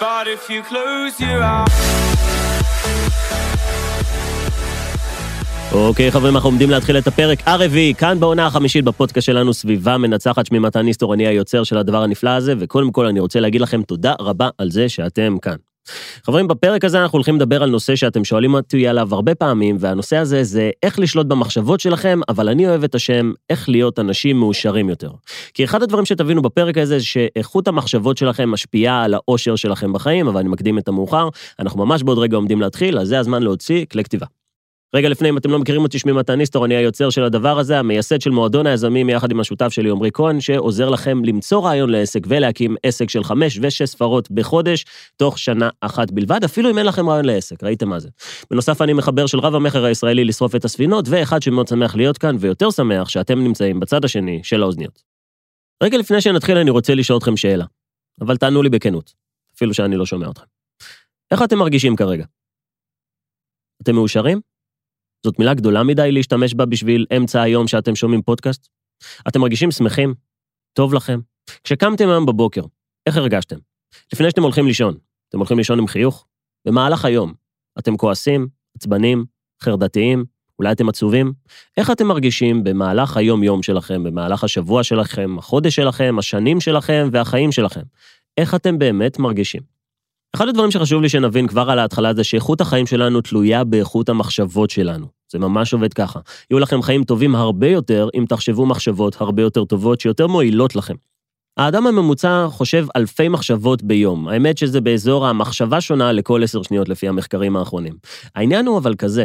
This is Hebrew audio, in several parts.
But if you close your eyes אוקיי, חברים, אנחנו עומדים להתחיל את הפרק הרביעי, כאן בעונה החמישית בפודקאסט שלנו, סביבה מנצחת, שמי מתן ניסטור, אני היוצר של הדבר הנפלא הזה, וקודם כל אני רוצה להגיד לכם תודה רבה על זה שאתם כאן. חברים, בפרק הזה אנחנו הולכים לדבר על נושא שאתם שואלים אותי עליו הרבה פעמים, והנושא הזה זה איך לשלוט במחשבות שלכם, אבל אני אוהב את השם איך להיות אנשים מאושרים יותר. כי אחד הדברים שתבינו בפרק הזה, זה שאיכות המחשבות שלכם משפיעה על האושר שלכם בחיים, אבל אני מקדים את המאוחר, אנחנו ממש בעוד רגע עומדים להתחיל, אז זה הזמן להוציא כלי כתיבה. רגע לפני, אם אתם לא מכירים אותי, שמי מתן ניסטור, אני היוצר של הדבר הזה, המייסד של מועדון היזמים יחד עם השותף שלי עמרי כהן, שעוזר לכם למצוא רעיון לעסק ולהקים עסק של חמש ושש ספרות בחודש, תוך שנה אחת בלבד, אפילו אם אין לכם רעיון לעסק, ראיתם מה זה. בנוסף, אני מחבר של רב המכר הישראלי לשרוף את הספינות, ואחד שמאוד שמח להיות כאן, ויותר שמח שאתם נמצאים בצד השני של האוזניות. רגע לפני שנתחיל, אני רוצה לשאול אתכם שאלה, אבל תענו לי בכנות, אפילו שאני לא שומע אתכם. איך אתם מרגישים כרגע? אתם מאושרים? זאת מילה גדולה מדי להשתמש בה בשביל אמצע היום שאתם שומעים פודקאסט? אתם מרגישים שמחים? טוב לכם? כשקמתם היום בבוקר, איך הרגשתם? לפני שאתם הולכים לישון, אתם הולכים לישון עם חיוך? במהלך היום, אתם כועסים, עצבנים, חרדתיים, אולי אתם עצובים? איך אתם מרגישים במהלך היום-יום שלכם, במהלך השבוע שלכם, החודש שלכם, השנים שלכם והחיים שלכם? איך אתם באמת מרגישים? אחד הדברים שחשוב לי שנבין כבר על ההתחלה זה שאיכות החיים שלנו תלויה באיכות המחשבות שלנו. זה ממש עובד ככה. יהיו לכם חיים טובים הרבה יותר אם תחשבו מחשבות הרבה יותר טובות שיותר מועילות לכם. האדם הממוצע חושב אלפי מחשבות ביום. האמת שזה באזור המחשבה שונה לכל עשר שניות לפי המחקרים האחרונים. העניין הוא אבל כזה,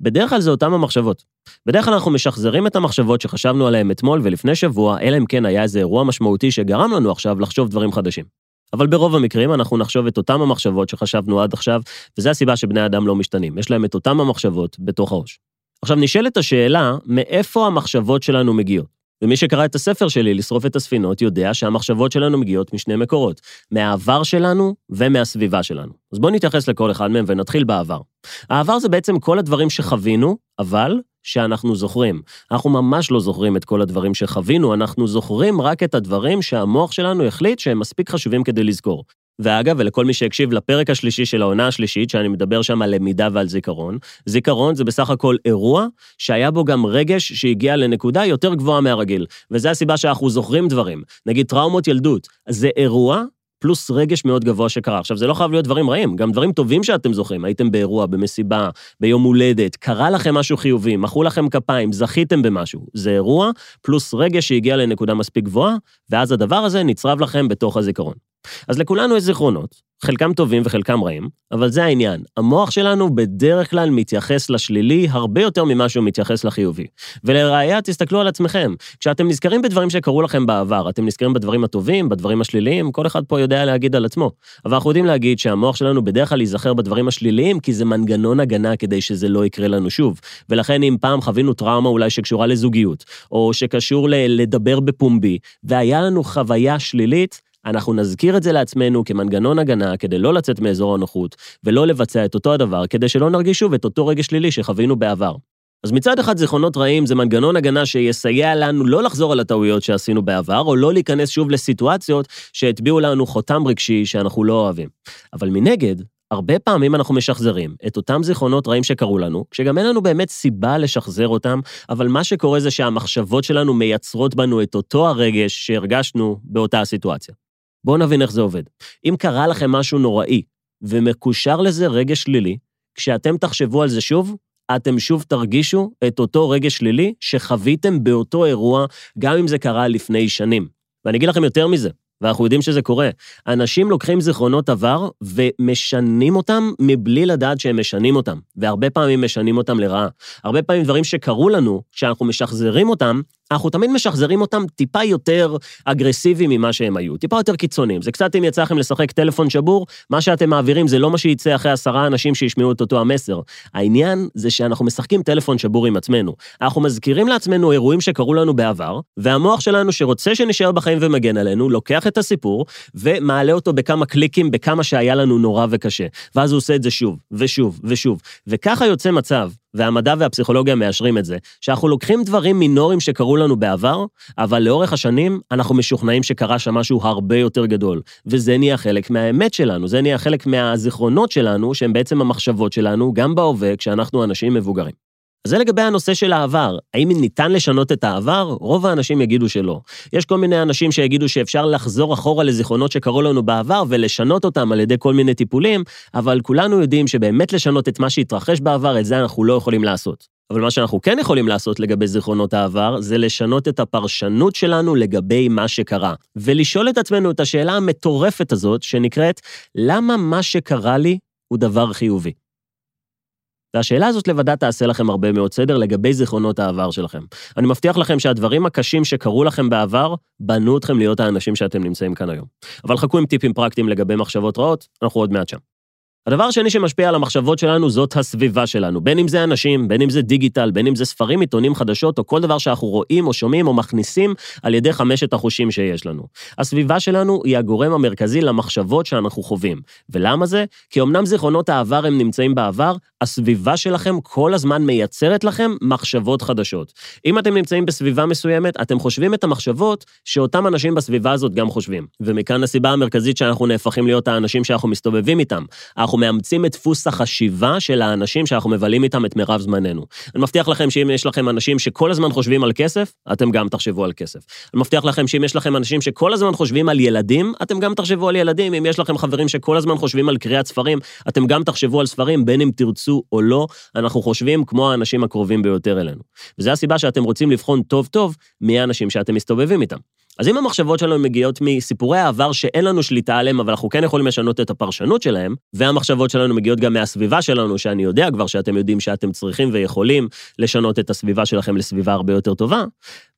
בדרך כלל זה אותם המחשבות. בדרך כלל אנחנו משחזרים את המחשבות שחשבנו עליהן אתמול ולפני שבוע, אלא אם כן היה איזה אירוע משמעותי שגרם לנו עכשיו לחשוב דברים חדשים. אבל ברוב המקרים אנחנו נחשוב את אותם המחשבות שחשבנו עד עכשיו, וזו הסיבה שבני אדם לא משתנים. יש להם את אותם המחשבות בתוך הראש. עכשיו נשאלת השאלה, מאיפה המחשבות שלנו מגיעות? ומי שקרא את הספר שלי, לשרוף את הספינות, יודע שהמחשבות שלנו מגיעות משני מקורות, מהעבר שלנו ומהסביבה שלנו. אז בואו נתייחס לכל אחד מהם ונתחיל בעבר. העבר זה בעצם כל הדברים שחווינו, אבל שאנחנו זוכרים. אנחנו ממש לא זוכרים את כל הדברים שחווינו, אנחנו זוכרים רק את הדברים שהמוח שלנו החליט שהם מספיק חשובים כדי לזכור. ואגב, ולכל מי שהקשיב לפרק השלישי של העונה השלישית, שאני מדבר שם על למידה ועל זיכרון, זיכרון זה בסך הכל אירוע שהיה בו גם רגש שהגיע לנקודה יותר גבוהה מהרגיל. וזו הסיבה שאנחנו זוכרים דברים. נגיד טראומות ילדות, זה אירוע פלוס רגש מאוד גבוה שקרה. עכשיו, זה לא חייב להיות דברים רעים, גם דברים טובים שאתם זוכרים. הייתם באירוע, במסיבה, ביום הולדת, קרה לכם משהו חיובי, מחאו לכם כפיים, זכיתם במשהו. זה אירוע פלוס רגש שהגיע לנקודה מספיק גבוהה, ואז הדבר הזה נצרב לכם בתוך הזיכרון. אז לכולנו יש זיכרונות, חלקם טובים וחלקם רעים, אבל זה העניין. המוח שלנו בדרך כלל מתייחס לשלילי הרבה יותר ממה שהוא מתייחס לחיובי. ולראיה, תסתכלו על עצמכם. כשאתם נזכרים בדברים שקרו לכם בעבר, אתם נזכרים בדברים הטובים, בדברים השליליים, כל אחד פה יודע להגיד על עצמו. אבל אנחנו יודעים להגיד שהמוח שלנו בדרך כלל ייזכר בדברים השליליים, כי זה מנגנון הגנה כדי שזה לא יקרה לנו שוב. ולכן אם פעם חווינו טראומה אולי שקשורה לזוגיות, או שקשור לדבר בפומבי, והיה לנו חוויה שלילית, אנחנו נזכיר את זה לעצמנו כמנגנון הגנה כדי לא לצאת מאזור הנוחות ולא לבצע את אותו הדבר, כדי שלא נרגיש שוב את אותו רגע שלילי שחווינו בעבר. אז מצד אחד זיכרונות רעים זה מנגנון הגנה שיסייע לנו לא לחזור על הטעויות שעשינו בעבר, או לא להיכנס שוב לסיטואציות שהטביעו לנו חותם רגשי שאנחנו לא אוהבים. אבל מנגד, הרבה פעמים אנחנו משחזרים את אותם זיכרונות רעים שקרו לנו, כשגם אין לנו באמת סיבה לשחזר אותם, אבל מה שקורה זה שהמחשבות שלנו מייצרות בנו את אותו הרגש שהרגשנו באותה הסיטואציה. בואו נבין איך זה עובד. אם קרה לכם משהו נוראי ומקושר לזה רגש שלילי, כשאתם תחשבו על זה שוב, אתם שוב תרגישו את אותו רגש שלילי שחוויתם באותו אירוע, גם אם זה קרה לפני שנים. ואני אגיד לכם יותר מזה, ואנחנו יודעים שזה קורה. אנשים לוקחים זיכרונות עבר ומשנים אותם מבלי לדעת שהם משנים אותם, והרבה פעמים משנים אותם לרעה. הרבה פעמים דברים שקרו לנו, כשאנחנו משחזרים אותם, אנחנו תמיד משחזרים אותם טיפה יותר אגרסיביים ממה שהם היו, טיפה יותר קיצוניים. זה קצת אם יצא לכם לשחק טלפון שבור, מה שאתם מעבירים זה לא מה שיצא אחרי עשרה אנשים שישמעו את אותו המסר. העניין זה שאנחנו משחקים טלפון שבור עם עצמנו. אנחנו מזכירים לעצמנו אירועים שקרו לנו בעבר, והמוח שלנו שרוצה שנשאר בחיים ומגן עלינו, לוקח את הסיפור ומעלה אותו בכמה קליקים בכמה שהיה לנו נורא וקשה. ואז הוא עושה את זה שוב, ושוב, ושוב. וככה יוצא מצב והמדע והפסיכולוגיה מאשרים את זה, שאנחנו לוקחים דברים מינוריים שקרו לנו בעבר, אבל לאורך השנים אנחנו משוכנעים שקרה שם משהו הרבה יותר גדול. וזה נהיה חלק מהאמת שלנו, זה נהיה חלק מהזיכרונות שלנו, שהם בעצם המחשבות שלנו, גם בהווה, כשאנחנו אנשים מבוגרים. זה לגבי הנושא של העבר. האם ניתן לשנות את העבר? רוב האנשים יגידו שלא. יש כל מיני אנשים שיגידו שאפשר לחזור אחורה לזיכרונות שקרו לנו בעבר ולשנות אותם על ידי כל מיני טיפולים, אבל כולנו יודעים שבאמת לשנות את מה שהתרחש בעבר, את זה אנחנו לא יכולים לעשות. אבל מה שאנחנו כן יכולים לעשות לגבי זיכרונות העבר, זה לשנות את הפרשנות שלנו לגבי מה שקרה. ולשאול את עצמנו את השאלה המטורפת הזאת, שנקראת, למה מה שקרה לי הוא דבר חיובי? והשאלה הזאת לבדה תעשה לכם הרבה מאוד סדר לגבי זיכרונות העבר שלכם. אני מבטיח לכם שהדברים הקשים שקרו לכם בעבר, בנו אתכם להיות האנשים שאתם נמצאים כאן היום. אבל חכו עם טיפים פרקטיים לגבי מחשבות רעות, אנחנו עוד מעט שם. הדבר השני שמשפיע על המחשבות שלנו זאת הסביבה שלנו, בין אם זה אנשים, בין אם זה דיגיטל, בין אם זה ספרים, עיתונים, חדשות, או כל דבר שאנחנו רואים או שומעים או מכניסים על ידי חמשת החושים שיש לנו. הסביבה שלנו היא הגורם המרכזי למחשבות שאנחנו חווים. ולמה זה? כי אמנם זיכרונות העבר הם נמצאים בעבר, הסביבה שלכם כל הזמן מייצרת לכם מחשבות חדשות. אם אתם נמצאים בסביבה מסוימת, אתם חושבים את המחשבות שאותם אנשים בסביבה הזאת גם חושבים. ומכאן הסיבה המרכזית שאנחנו נהפכים להיות האנשים שאנחנו מסתובבים איתם. אנחנו מאמצים את דפוס החשיבה של האנשים שאנחנו מבלים איתם את מירב זמננו. אני מבטיח לכם שאם יש לכם אנשים שכל הזמן חושבים על כסף, אתם גם תחשבו על כסף. אני מבטיח לכם שאם יש לכם אנשים שכל הזמן חושבים על ילדים, אתם גם תחשבו על ילדים. אם יש לכם חברים שכל הזמן חושבים על קריאת ספרים, אתם גם תחשבו על ספרים, בין אם תרצו או לא, אנחנו חושבים כמו האנשים הקרובים ביותר אלינו. וזו הסיבה שאתם רוצים לבחון טוב-טוב מי האנשים שאתם מסתובבים איתם. אז אם המחשבות שלנו מגיעות מסיפורי העבר שאין לנו שליטה עליהם, אבל אנחנו כן יכולים לשנות את הפרשנות שלהם, והמחשבות שלנו מגיעות גם מהסביבה שלנו, שאני יודע כבר שאתם יודעים שאתם צריכים ויכולים לשנות את הסביבה שלכם לסביבה הרבה יותר טובה,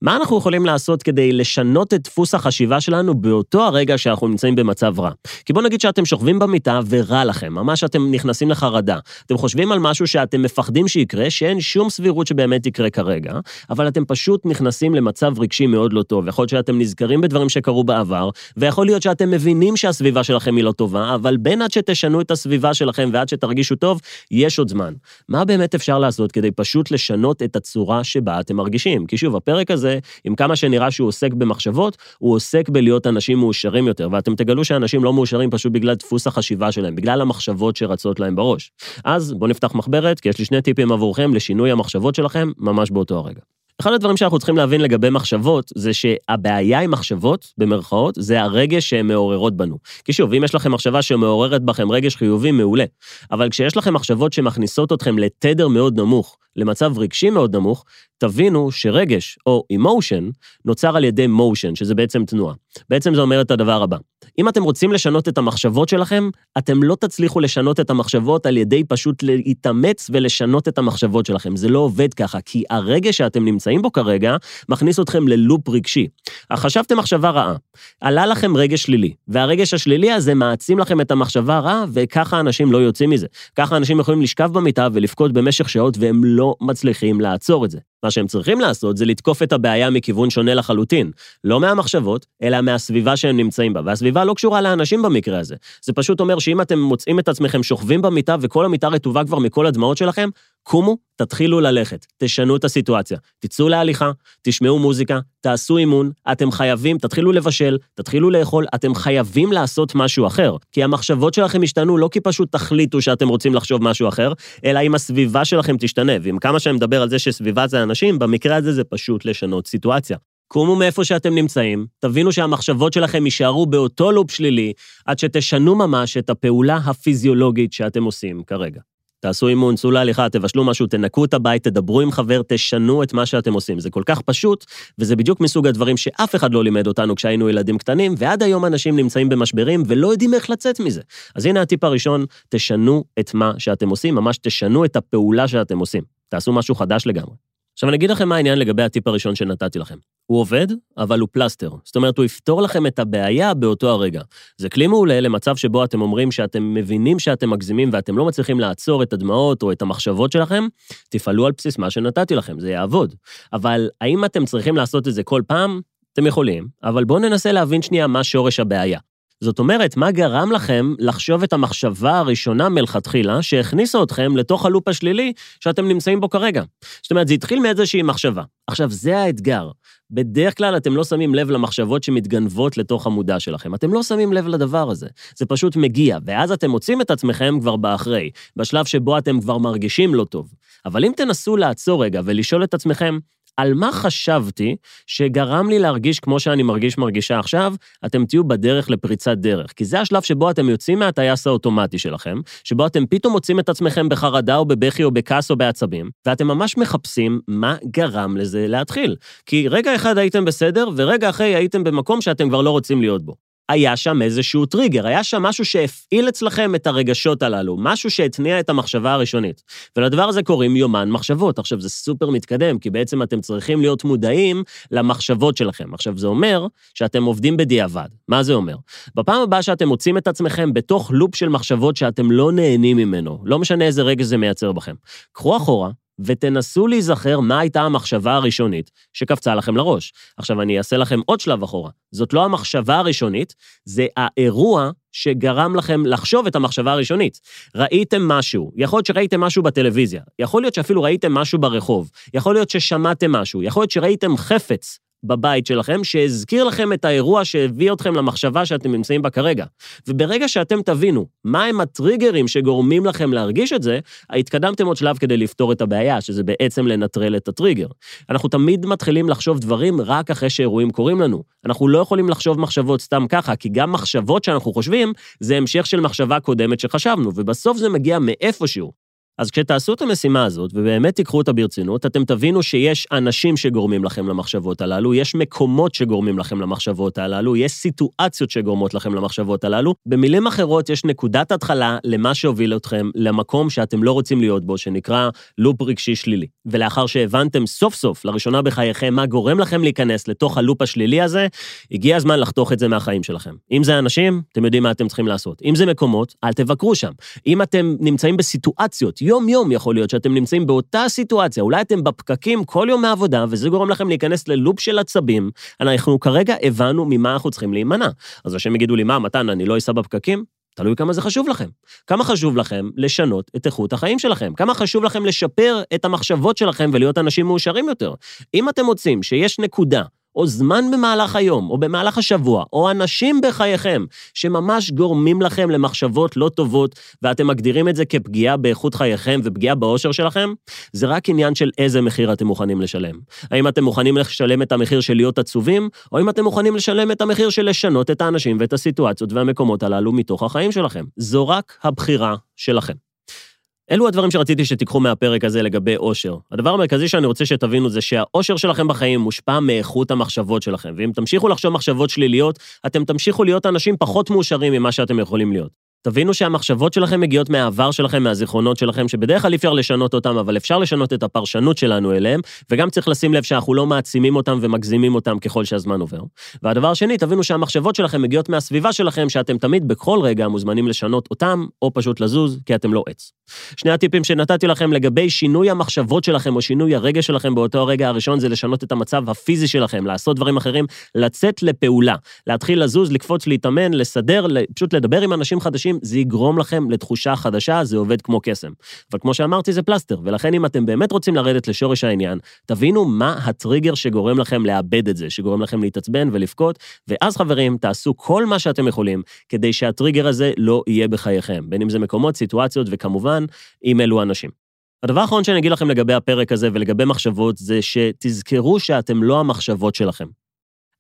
מה אנחנו יכולים לעשות כדי לשנות את דפוס החשיבה שלנו באותו הרגע שאנחנו נמצאים במצב רע? כי בואו נגיד שאתם שוכבים במיטה ורע לכם, ממש אתם נכנסים לחרדה. אתם חושבים על משהו שאתם מפחדים שיקרה, שאין שום סבירות שבאמת יקרה כרגע, אבל אתם פשוט נכנסים למצב רגשי מאוד לא טוב. יכול להיות שאתם נזכרים בדברים שקרו בעבר, ויכול להיות שאתם מבינים שהסביבה שלכם היא לא טובה, אבל בין עד שתשנו את הסביבה שלכם ועד שתרגישו טוב, יש עוד זמן. מה באמת אפשר לעשות כדי פשוט לשנות את הצורה שבה אתם מרגישים? כי שוב, הפרק הזה, עם כמה שנראה שהוא עוסק במחשבות, הוא עוסק בלהיות אנשים מאושרים יותר, ואתם תגלו שאנשים לא מאושרים פשוט בגלל דפוס החשיבה שלהם, בגלל המחשבות שרצות להם בראש. אז בואו נפתח מחברת, כי יש לי שני טיפים עבורכם לשינוי המחשבות שלכם ממש באותו הרגע. אחד הדברים שאנחנו צריכים להבין לגבי מחשבות, זה שהבעיה עם מחשבות, במרכאות, זה הרגש שהן מעוררות בנו. כי שוב, אם יש לכם מחשבה שמעוררת בכם רגש חיובי, מעולה. אבל כשיש לכם מחשבות שמכניסות אתכם לתדר מאוד נמוך, למצב רגשי מאוד נמוך, תבינו שרגש, או emotion, נוצר על ידי motion, שזה בעצם תנועה. בעצם זה אומר את הדבר הבא. אם אתם רוצים לשנות את המחשבות שלכם, אתם לא תצליחו לשנות את המחשבות על ידי פשוט להתאמץ ולשנות את המחשבות שלכם. זה לא עובד ככה, כי הרגש שאתם נמצאים בו כרגע, מכניס אתכם ללופ רגשי. חשבתם מחשבה רעה, עלה לכם רגש שלילי, והרגש השלילי הזה מעצים לכם את המחשבה הרעה, וככה אנשים לא יוצאים מזה. ככה אנשים יכולים לשכב במיטה ולבכות במשך שעות, והם לא מצליחים לעצור את זה. מה שהם צריכים לעשות זה לתקוף את הבעיה מכיוון שונה לחלוטין. לא מהמחשבות, אלא מהסביבה שהם נמצאים בה. והסביבה לא קשורה לאנשים במקרה הזה. זה פשוט אומר שאם אתם מוצאים את עצמכם שוכבים במיטה וכל המיטה רטובה כבר מכל הדמעות שלכם, קומו, תתחילו ללכת, תשנו את הסיטואציה. תצאו להליכה, תשמעו מוזיקה, תעשו אימון, אתם חייבים, תתחילו לבשל, תתחילו לאכול, אתם חייבים לעשות משהו אחר. כי המחשבות שלכם ישתנו לא כי פשוט תחליטו שאתם רוצים לחשוב משהו אחר, אלא אם הסביבה שלכם תשתנה. ועם כמה שאני מדבר על זה שסביבה זה אנשים, במקרה הזה זה פשוט לשנות סיטואציה. קומו מאיפה שאתם נמצאים, תבינו שהמחשבות שלכם יישארו באותו לופ שלילי, עד שתשנו ממש את הפעולה הפיזיולוגית שאתם עושים כרגע. תעשו אימון, צאו להליכה, תבשלו משהו, תנקו את הבית, תדברו עם חבר, תשנו את מה שאתם עושים. זה כל כך פשוט, וזה בדיוק מסוג הדברים שאף אחד לא לימד אותנו כשהיינו ילדים קטנים, ועד היום אנשים נמצאים במשברים ולא יודעים איך לצאת מזה. אז הנה הטיפ הראשון, תשנו את מה שאתם עושים, ממש תשנו את הפעולה שאתם עושים. תעשו משהו חדש לגמרי. עכשיו אני אגיד לכם מה העניין לגבי הטיפ הראשון שנתתי לכם. הוא עובד, אבל הוא פלסטר. זאת אומרת, הוא יפתור לכם את הבעיה באותו הרגע. זה כלי מעולה למצב שבו אתם אומרים שאתם מבינים שאתם מגזימים ואתם לא מצליחים לעצור את הדמעות או את המחשבות שלכם, תפעלו על בסיס מה שנתתי לכם, זה יעבוד. אבל האם אתם צריכים לעשות את זה כל פעם? אתם יכולים, אבל בואו ננסה להבין שנייה מה שורש הבעיה. זאת אומרת, מה גרם לכם לחשוב את המחשבה הראשונה מלכתחילה שהכניסה אתכם לתוך הלופ השלילי שאתם נמצאים בו כרגע? זאת אומרת, זה התחיל מאיזושהי מחשבה. עכשיו, זה האתגר. בדרך כלל אתם לא שמים לב למחשבות שמתגנבות לתוך המודע שלכם. אתם לא שמים לב לדבר הזה. זה פשוט מגיע, ואז אתם מוצאים את עצמכם כבר באחרי, בשלב שבו אתם כבר מרגישים לא טוב. אבל אם תנסו לעצור רגע ולשאול את עצמכם, על מה חשבתי שגרם לי להרגיש כמו שאני מרגיש מרגישה עכשיו, אתם תהיו בדרך לפריצת דרך. כי זה השלב שבו אתם יוצאים מהטייס האוטומטי שלכם, שבו אתם פתאום מוצאים את עצמכם בחרדה או בבכי או בכעס או בעצבים, ואתם ממש מחפשים מה גרם לזה להתחיל. כי רגע אחד הייתם בסדר, ורגע אחרי הייתם במקום שאתם כבר לא רוצים להיות בו. היה שם איזשהו טריגר, היה שם משהו שהפעיל אצלכם את הרגשות הללו, משהו שהתניע את המחשבה הראשונית. ולדבר הזה קוראים יומן מחשבות. עכשיו, זה סופר מתקדם, כי בעצם אתם צריכים להיות מודעים למחשבות שלכם. עכשיו, זה אומר שאתם עובדים בדיעבד. מה זה אומר? בפעם הבאה שאתם מוצאים את עצמכם בתוך לופ של מחשבות שאתם לא נהנים ממנו, לא משנה איזה רגע זה מייצר בכם, קחו אחורה, ותנסו להיזכר מה הייתה המחשבה הראשונית שקפצה לכם לראש. עכשיו, אני אעשה לכם עוד שלב אחורה. זאת לא המחשבה הראשונית, זה האירוע שגרם לכם לחשוב את המחשבה הראשונית. ראיתם משהו, יכול להיות שראיתם משהו בטלוויזיה, יכול להיות שאפילו ראיתם משהו ברחוב, יכול להיות ששמעתם משהו, יכול להיות שראיתם חפץ בבית שלכם, שהזכיר לכם את האירוע שהביא אתכם למחשבה שאתם נמצאים בה כרגע. וברגע שאתם תבינו מהם הטריגרים שגורמים לכם להרגיש את זה, התקדמתם עוד שלב כדי לפתור את הבעיה, שזה בעצם לנטרל את הטריגר. אנחנו תמיד מתחילים לחשוב דברים רק אחרי שאירועים קורים לנו. אנחנו לא יכולים לחשוב מחשבות סתם ככה, כי גם מחשבות שאנחנו חושבים, זה המשך של מחשבה קודמת שחשבנו, ובסוף זה מגיע מאיפשהו. אז כשתעשו את המשימה הזאת, ובאמת תיקחו אותה ברצינות, אתם תבינו שיש אנשים שגורמים לכם למחשבות הללו, יש מקומות שגורמים לכם למחשבות הללו, יש סיטואציות שגורמות לכם למחשבות הללו. במילים אחרות, יש נקודת התחלה למה שהוביל אתכם למקום שאתם לא רוצים להיות בו, שנקרא לופ רגשי שלילי. ולאחר שהבנתם סוף סוף, לראשונה בחייכם, מה גורם לכם להיכנס לתוך הלופ השלילי הזה, הגיע הזמן לחתוך את זה מהחיים שלכם. אם זה אנשים, אתם יודעים מה אתם צריכים לעשות. אם זה מקומות, אל תבקרו שם. אם אתם יום-יום יכול להיות שאתם נמצאים באותה סיטואציה, אולי אתם בפקקים כל יום מהעבודה, וזה גורם לכם להיכנס ללופ של עצבים, אנחנו כרגע הבנו ממה אנחנו צריכים להימנע. אז השם יגידו לי, מה, מתן, אני לא אסע בפקקים? תלוי כמה זה חשוב לכם. כמה חשוב לכם לשנות את איכות החיים שלכם? כמה חשוב לכם לשפר את המחשבות שלכם ולהיות אנשים מאושרים יותר? אם אתם מוצאים שיש נקודה או זמן במהלך היום, או במהלך השבוע, או אנשים בחייכם, שממש גורמים לכם למחשבות לא טובות, ואתם מגדירים את זה כפגיעה באיכות חייכם ופגיעה באושר שלכם, זה רק עניין של איזה מחיר אתם מוכנים לשלם. האם אתם מוכנים לשלם את המחיר של להיות עצובים, או אם אתם מוכנים לשלם את המחיר של לשנות את האנשים ואת הסיטואציות והמקומות הללו מתוך החיים שלכם. זו רק הבחירה שלכם. אלו הדברים שרציתי שתיקחו מהפרק הזה לגבי אושר. הדבר המרכזי שאני רוצה שתבינו זה שהאושר שלכם בחיים מושפע מאיכות המחשבות שלכם, ואם תמשיכו לחשוב מחשבות שליליות, אתם תמשיכו להיות אנשים פחות מאושרים ממה שאתם יכולים להיות. תבינו שהמחשבות שלכם מגיעות מהעבר שלכם, מהזיכרונות שלכם, שבדרך כלל אי אפשר לשנות אותם, אבל אפשר לשנות את הפרשנות שלנו אליהם, וגם צריך לשים לב שאנחנו לא מעצימים אותם ומגזימים אותם ככל שהזמן עובר. והדבר השני, תבינו שהמחשבות שלכם מגיעות מהסביבה שלכם, שאתם תמיד בכל רגע מוזמנים לשנות אותם, או פשוט לזוז, כי אתם לא עץ. שני הטיפים שנתתי לכם לגבי שינוי המחשבות שלכם, או שינוי הרגע שלכם באותו הרגע הראשון, זה לשנות את המצב הפיזי שלכם, לעשות דברים אחרים, לצאת לפעולה, להתחיל לזוז, לקפוץ, להתאמן, לסדר, פשוט לדבר עם אנשים חדשים, אנשים, זה יגרום לכם לתחושה חדשה, זה עובד כמו קסם. אבל כמו שאמרתי, זה פלסטר, ולכן אם אתם באמת רוצים לרדת לשורש העניין, תבינו מה הטריגר שגורם לכם לאבד את זה, שגורם לכם להתעצבן ולבכות, ואז חברים, תעשו כל מה שאתם יכולים כדי שהטריגר הזה לא יהיה בחייכם, בין אם זה מקומות, סיטואציות, וכמובן, עם אלו אנשים. הדבר האחרון שאני אגיד לכם לגבי הפרק הזה ולגבי מחשבות, זה שתזכרו שאתם לא המחשבות שלכם.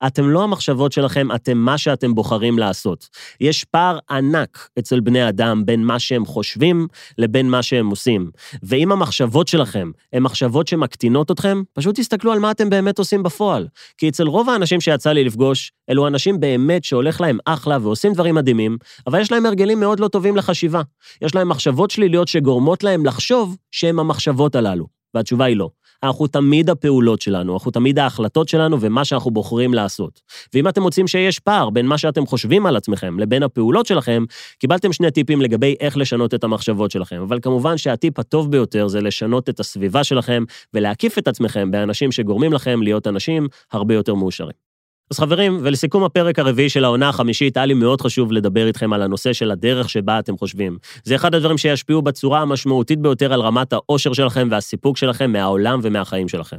אתם לא המחשבות שלכם, אתם מה שאתם בוחרים לעשות. יש פער ענק אצל בני אדם בין מה שהם חושבים לבין מה שהם עושים. ואם המחשבות שלכם הן מחשבות שמקטינות אתכם, פשוט תסתכלו על מה אתם באמת עושים בפועל. כי אצל רוב האנשים שיצא לי לפגוש, אלו אנשים באמת שהולך להם אחלה ועושים דברים מדהימים, אבל יש להם הרגלים מאוד לא טובים לחשיבה. יש להם מחשבות שליליות שגורמות להם לחשוב שהם המחשבות הללו. והתשובה היא לא. אנחנו תמיד הפעולות שלנו, אנחנו תמיד ההחלטות שלנו ומה שאנחנו בוחרים לעשות. ואם אתם מוצאים שיש פער בין מה שאתם חושבים על עצמכם לבין הפעולות שלכם, קיבלתם שני טיפים לגבי איך לשנות את המחשבות שלכם. אבל כמובן שהטיפ הטוב ביותר זה לשנות את הסביבה שלכם ולהקיף את עצמכם באנשים שגורמים לכם להיות אנשים הרבה יותר מאושרים. אז חברים, ולסיכום הפרק הרביעי של העונה החמישית, היה לי מאוד חשוב לדבר איתכם על הנושא של הדרך שבה אתם חושבים. זה אחד הדברים שישפיעו בצורה המשמעותית ביותר על רמת האושר שלכם והסיפוק שלכם מהעולם ומהחיים שלכם.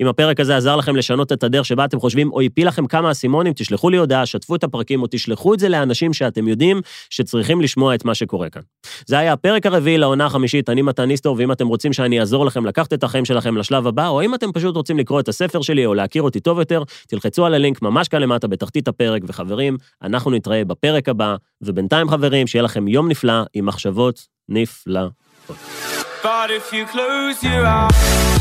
אם הפרק הזה עזר לכם לשנות את הדרך שבה אתם חושבים, או הפיל לכם כמה אסימונים, תשלחו לי הודעה, שתפו את הפרקים, או תשלחו את זה לאנשים שאתם יודעים שצריכים לשמוע את מה שקורה כאן. זה היה הפרק הרביעי לעונה החמישית, אני מתן ניסטור, ואם אתם רוצים שאני אעזור לכם לקחת את החיים שלכם לשלב הבא, או אם אתם פשוט רוצים לקרוא את הספר שלי או להכיר אותי טוב יותר, תלחצו על הלינק ממש כאן למטה בתחתית הפרק, וחברים, אנחנו נתראה בפרק הבא, ובינתיים חברים, שיהיה לכם יום נפלא עם מחשבות נפלאות. But if you close your eyes